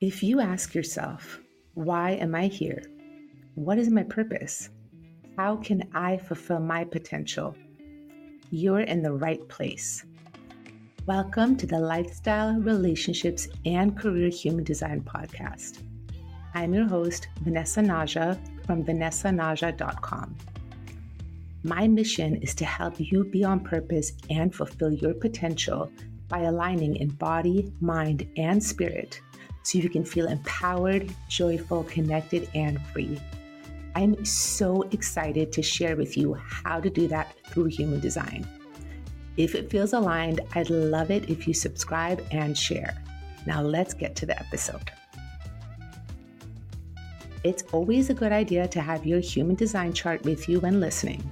If you ask yourself, why am I here? What is my purpose? How can I fulfill my potential? You're in the right place. Welcome to the Lifestyle, Relationships, and Career Human Design Podcast. I'm your host, Vanessa Naja from vanessanaja.com. My mission is to help you be on purpose and fulfill your potential by aligning in body, mind, and spirit so you can feel empowered, joyful, connected, and free. I'm so excited to share with you how to do that through human design. If it feels aligned, I'd love it if you subscribe and share. Now let's get to the episode. It's always a good idea to have your human design chart with you when listening.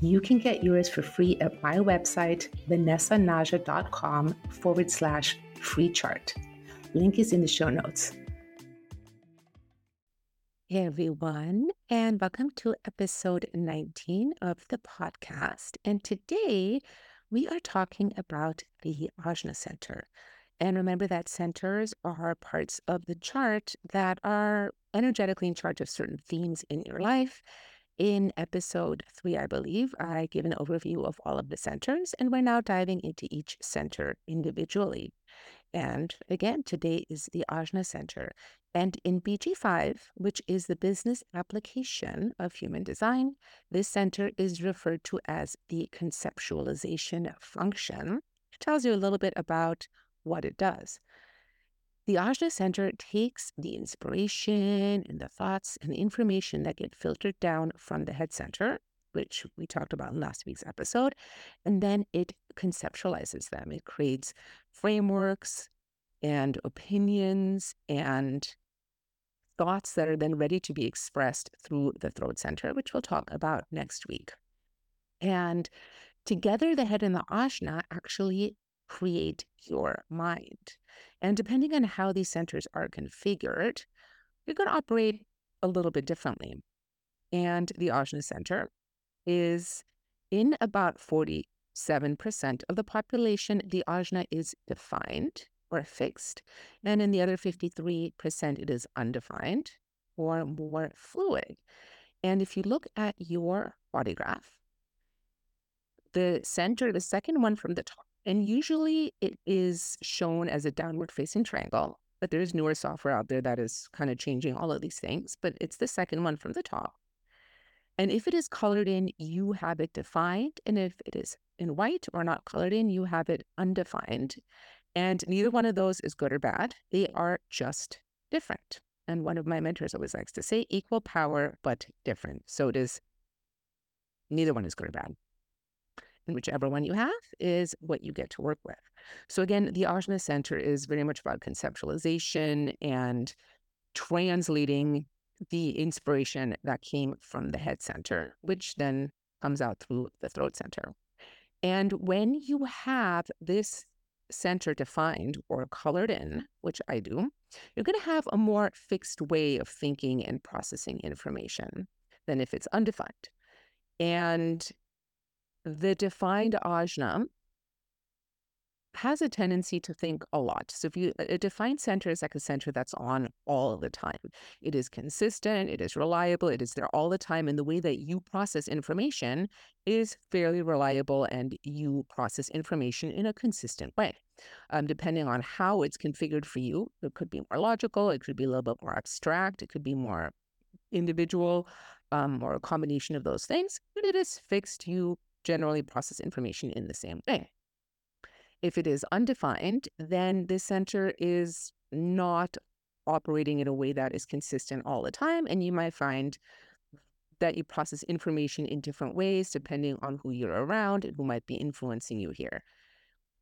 You can get yours for free at my website, vanessanaja.com forward slash free chart. Link is in the show notes. Hey everyone, and welcome to episode 19 of the podcast. And today we are talking about the Ajna Center. And remember that centers are parts of the chart that are energetically in charge of certain themes in your life. In episode three, I believe, I give an overview of all of the centers, and we're now diving into each center individually. And again, today is the Ajna Center. And in BG5, which is the business application of human design, this center is referred to as the conceptualization function. It tells you a little bit about what it does. The Ajna Center takes the inspiration and the thoughts and the information that get filtered down from the head center, which we talked about in last week's episode, and then it conceptualizes them. It creates frameworks and opinions and thoughts that are then ready to be expressed through the throat center, which we'll talk about next week. And together, the head and the ajna actually create your mind. And depending on how these centers are configured, you're going to operate a little bit differently. And the ajna center is in about 47% of the population, the ajna is defined or fixed. And in the other 53%, it is undefined or more fluid. And if you look at your body graph, the center, the second one from the top, and usually it is shown as a downward facing triangle, but there's newer software out there that is kind of changing all of these things, but it's the second one from the top. And if it is colored in, you have it defined. And if it is in white or not colored in, you have it undefined. And neither one of those is good or bad. They are just different. And one of my mentors always likes to say equal power, but different. So it is neither one is good or bad. And whichever one you have is what you get to work with. So again, the Ajna Center is very much about conceptualization and translating the inspiration that came from the head center, which then comes out through the throat center. And when you have this center defined or colored in, which I do, you're going to have a more fixed way of thinking and processing information than if it's undefined. And the defined ajna has a tendency to think a lot. So if you a defined center is like a center that's on all the time. It is consistent, it is reliable, it is there all the time. And the way that you process information is fairly reliable and you process information in a consistent way. Um, depending on how it's configured for you, it could be more logical, it could be a little bit more abstract, it could be more individual, um, or a combination of those things, but it is fixed. You generally process information in the same way. If it is undefined, then the center is not operating in a way that is consistent all the time. And you might find that you process information in different ways depending on who you're around and who might be influencing you here.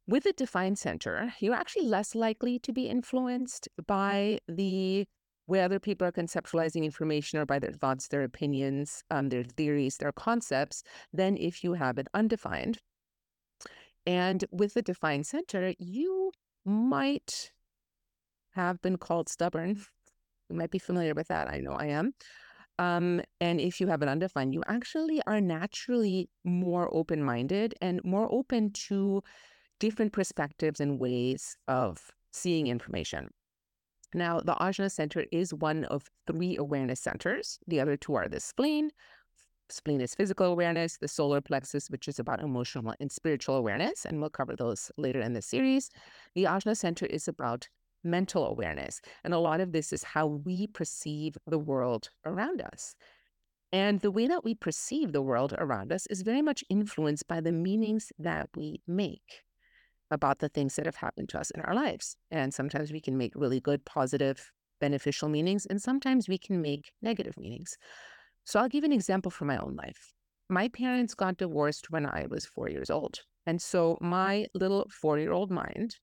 With a defined center, you're actually less likely to be influenced by the way other people are conceptualizing information or by their thoughts, their opinions, um, their theories, their concepts than if you have it undefined. And with the defined center, you might have been called stubborn. You might be familiar with that. I know I am. Um, and if you have an undefined, you actually are naturally more open minded and more open to different perspectives and ways of seeing information. Now, the Ajna Center is one of three awareness centers. The other two are the spleen. Spleen is physical awareness, the solar plexus, which is about emotional and spiritual awareness, and we'll cover those later in the series. The Ajna Center is about mental awareness, and a lot of this is how we perceive the world around us. And the way that we perceive the world around us is very much influenced by the meanings that we make about the things that have happened to us in our lives. And sometimes we can make really good, positive, beneficial meanings, and sometimes we can make negative meanings. So I'll give an example from my own life. My parents got divorced when I was four years old. And so my little four year old mind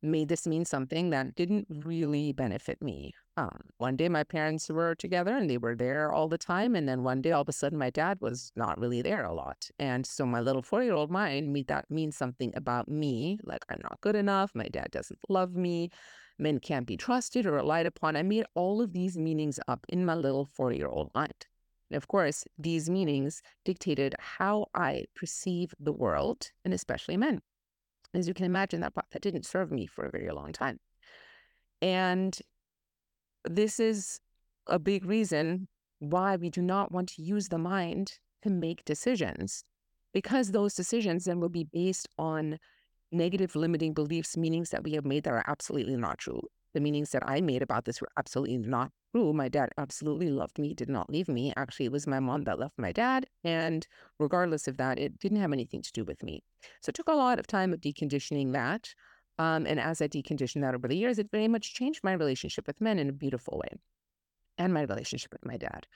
made this mean something that didn't really benefit me. Um, one day my parents were together and they were there all the time. And then one day all of a sudden my dad was not really there a lot. And so my little four year old mind made that mean something about me, like I'm not good enough, my dad doesn't love me, men can't be trusted or relied upon. I made all of these meanings up in my little four year old mind. And of course, these meanings dictated how I perceive the world and especially men. As you can imagine, that, that didn't serve me for a very long time. And this is a big reason why we do not want to use the mind to make decisions, because those decisions then will be based on negative limiting beliefs, meanings that we have made that are absolutely not true. The meanings that I made about this were absolutely not true. My dad absolutely loved me, did not leave me. Actually, it was my mom that left my dad. And regardless of that, it didn't have anything to do with me. So it took a lot of time of deconditioning that. Um, and as I deconditioned that over the years, it very much changed my relationship with men in a beautiful way and my relationship with my dad.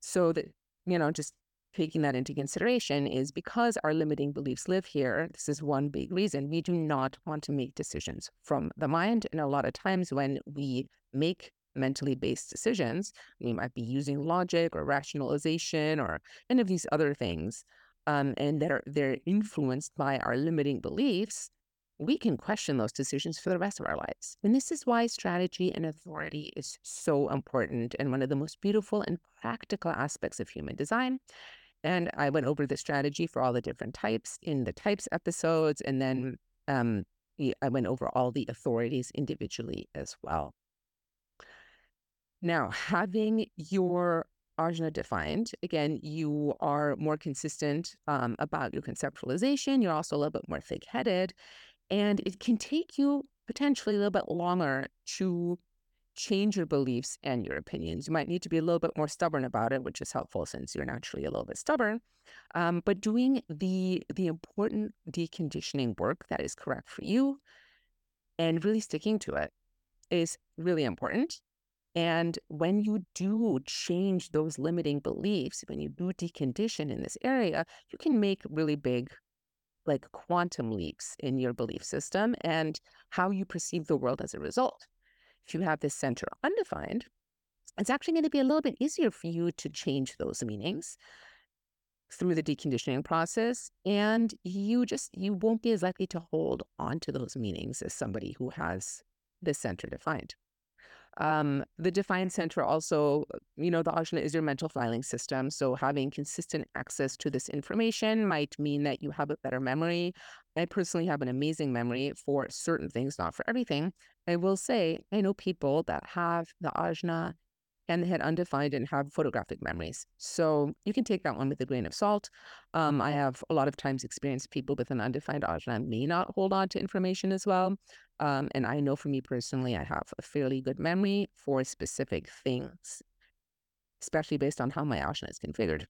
So that, you know, just taking that into consideration is because our limiting beliefs live here. This is one big reason we do not want to make decisions from the mind. And a lot of times when we make mentally based decisions, we might be using logic or rationalization or any of these other things. Um, and that are they're influenced by our limiting beliefs, we can question those decisions for the rest of our lives. And this is why strategy and authority is so important and one of the most beautiful and practical aspects of human design. And I went over the strategy for all the different types in the types episodes. And then um, I went over all the authorities individually as well. Now, having your ajna defined, again, you are more consistent um, about your conceptualization. You're also a little bit more thick headed. And it can take you potentially a little bit longer to change your beliefs and your opinions. You might need to be a little bit more stubborn about it, which is helpful since you're naturally a little bit stubborn. Um, but doing the the important deconditioning work that is correct for you and really sticking to it is really important. And when you do change those limiting beliefs, when you do decondition in this area, you can make really big, like quantum leaps in your belief system and how you perceive the world as a result if you have this center undefined, it's actually going to be a little bit easier for you to change those meanings through the deconditioning process and you just you won't be as likely to hold on to those meanings as somebody who has the center defined um, the defined center also, you know, the ajna is your mental filing system. So having consistent access to this information might mean that you have a better memory. I personally have an amazing memory for certain things, not for everything. I will say, I know people that have the ajna and they had undefined and have photographic memories. So you can take that one with a grain of salt. Um, I have a lot of times experienced people with an undefined ajna may not hold on to information as well. Um, and I know for me personally, I have a fairly good memory for specific things, especially based on how my ajna is configured.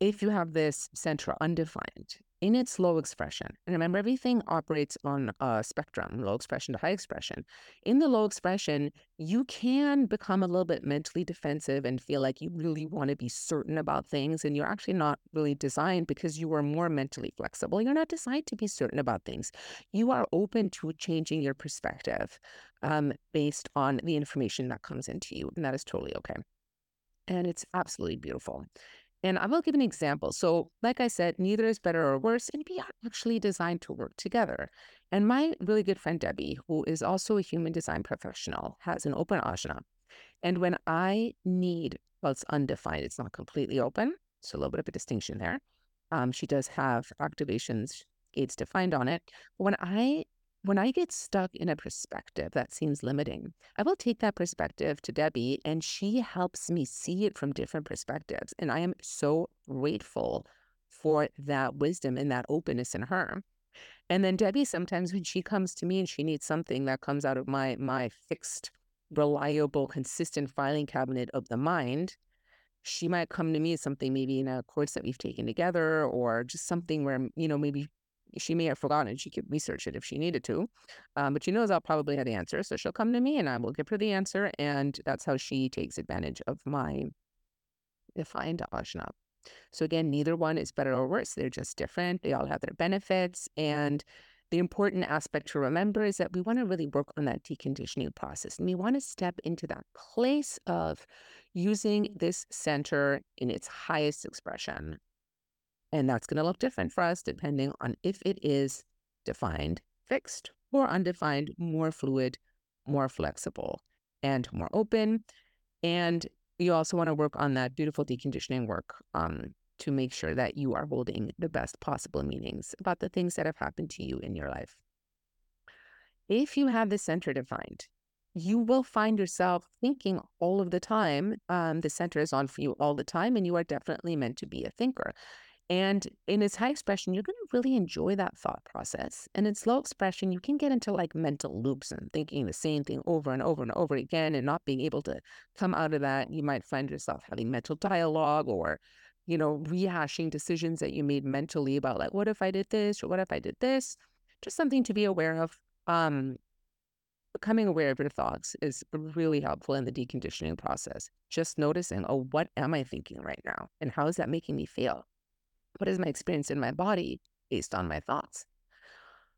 If you have this center undefined, in its low expression, and remember everything operates on a spectrum, low expression to high expression. In the low expression, you can become a little bit mentally defensive and feel like you really want to be certain about things, and you're actually not really designed because you are more mentally flexible. You're not designed to be certain about things. You are open to changing your perspective um, based on the information that comes into you, and that is totally okay. And it's absolutely beautiful. And I will give an example. So, like I said, neither is better or worse, and we are actually designed to work together. And my really good friend Debbie, who is also a human design professional, has an open ajna. And when I need, well, it's undefined, it's not completely open. So, a little bit of a distinction there. Um, she does have activations gates defined on it. But when I when I get stuck in a perspective that seems limiting, I will take that perspective to Debbie and she helps me see it from different perspectives. And I am so grateful for that wisdom and that openness in her. And then Debbie, sometimes when she comes to me and she needs something that comes out of my my fixed, reliable, consistent filing cabinet of the mind, she might come to me as something maybe in a course that we've taken together or just something where, you know, maybe she may have forgotten. She could research it if she needed to. Um, but she knows I'll probably have the answer. So she'll come to me and I will give her the answer. And that's how she takes advantage of my defined ajna. So again, neither one is better or worse. They're just different. They all have their benefits. And the important aspect to remember is that we want to really work on that deconditioning process. And we want to step into that place of using this center in its highest expression. And that's going to look different for us depending on if it is defined fixed or undefined, more fluid, more flexible, and more open. And you also want to work on that beautiful deconditioning work um, to make sure that you are holding the best possible meanings about the things that have happened to you in your life. If you have the center defined, you will find yourself thinking all of the time. Um, the center is on for you all the time, and you are definitely meant to be a thinker. And in its high expression, you're going to really enjoy that thought process. And in slow expression, you can get into like mental loops and thinking the same thing over and over and over again and not being able to come out of that. You might find yourself having mental dialogue or, you know, rehashing decisions that you made mentally about like, what if I did this or what if I did this? Just something to be aware of. Um, becoming aware of your thoughts is really helpful in the deconditioning process. Just noticing, oh, what am I thinking right now? And how is that making me feel? What is my experience in my body based on my thoughts?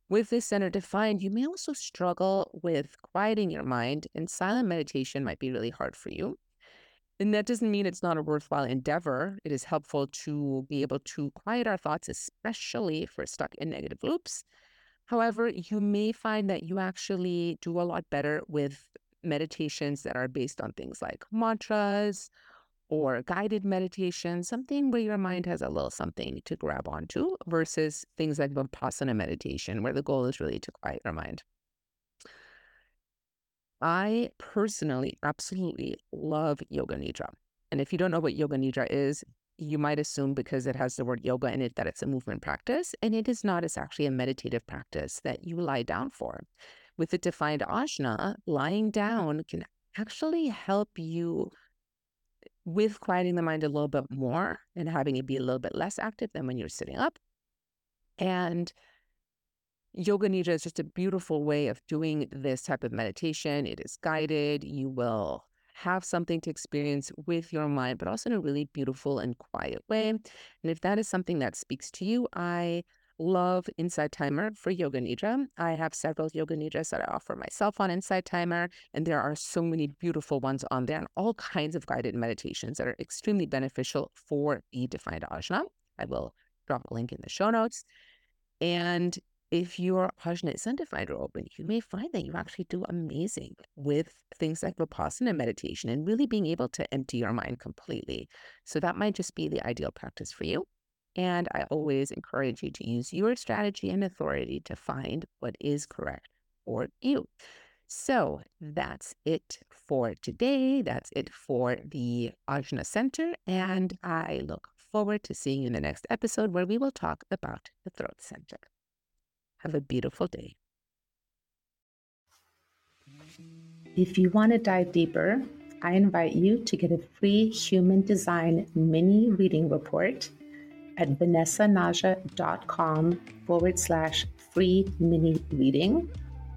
With this center defined, you may also struggle with quieting your mind, and silent meditation might be really hard for you. And that doesn't mean it's not a worthwhile endeavor. It is helpful to be able to quiet our thoughts, especially if we're stuck in negative loops. However, you may find that you actually do a lot better with meditations that are based on things like mantras or guided meditation, something where your mind has a little something to grab onto versus things like Vipassana meditation, where the goal is really to quiet your mind. I personally absolutely love Yoga Nidra. And if you don't know what Yoga Nidra is, you might assume because it has the word yoga in it that it's a movement practice. And it is not. It's actually a meditative practice that you lie down for. With the defined ajna, lying down can actually help you with quieting the mind a little bit more and having it be a little bit less active than when you're sitting up. And Yoga Nidra is just a beautiful way of doing this type of meditation. It is guided. You will have something to experience with your mind, but also in a really beautiful and quiet way. And if that is something that speaks to you, I love Insight Timer for Yoga Nidra. I have several Yoga Nidras that I offer myself on Insight Timer, and there are so many beautiful ones on there and all kinds of guided meditations that are extremely beneficial for the defined ajna. I will drop a link in the show notes. And if your ajna is undefined or open, you may find that you actually do amazing with things like Vipassana meditation and really being able to empty your mind completely. So that might just be the ideal practice for you. And I always encourage you to use your strategy and authority to find what is correct for you. So that's it for today. That's it for the Ajna Center. And I look forward to seeing you in the next episode where we will talk about the Throat Center. Have a beautiful day. If you want to dive deeper, I invite you to get a free human design mini reading report at vanessanaja.com forward slash free mini reading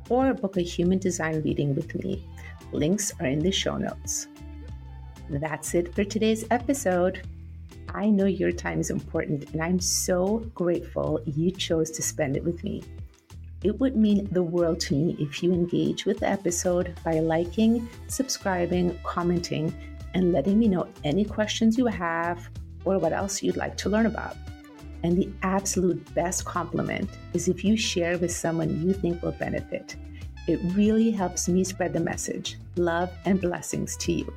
or book a human design reading with me. Links are in the show notes. That's it for today's episode. I know your time is important and I'm so grateful you chose to spend it with me. It would mean the world to me if you engage with the episode by liking, subscribing, commenting, and letting me know any questions you have or what else you'd like to learn about. And the absolute best compliment is if you share with someone you think will benefit. It really helps me spread the message. Love and blessings to you.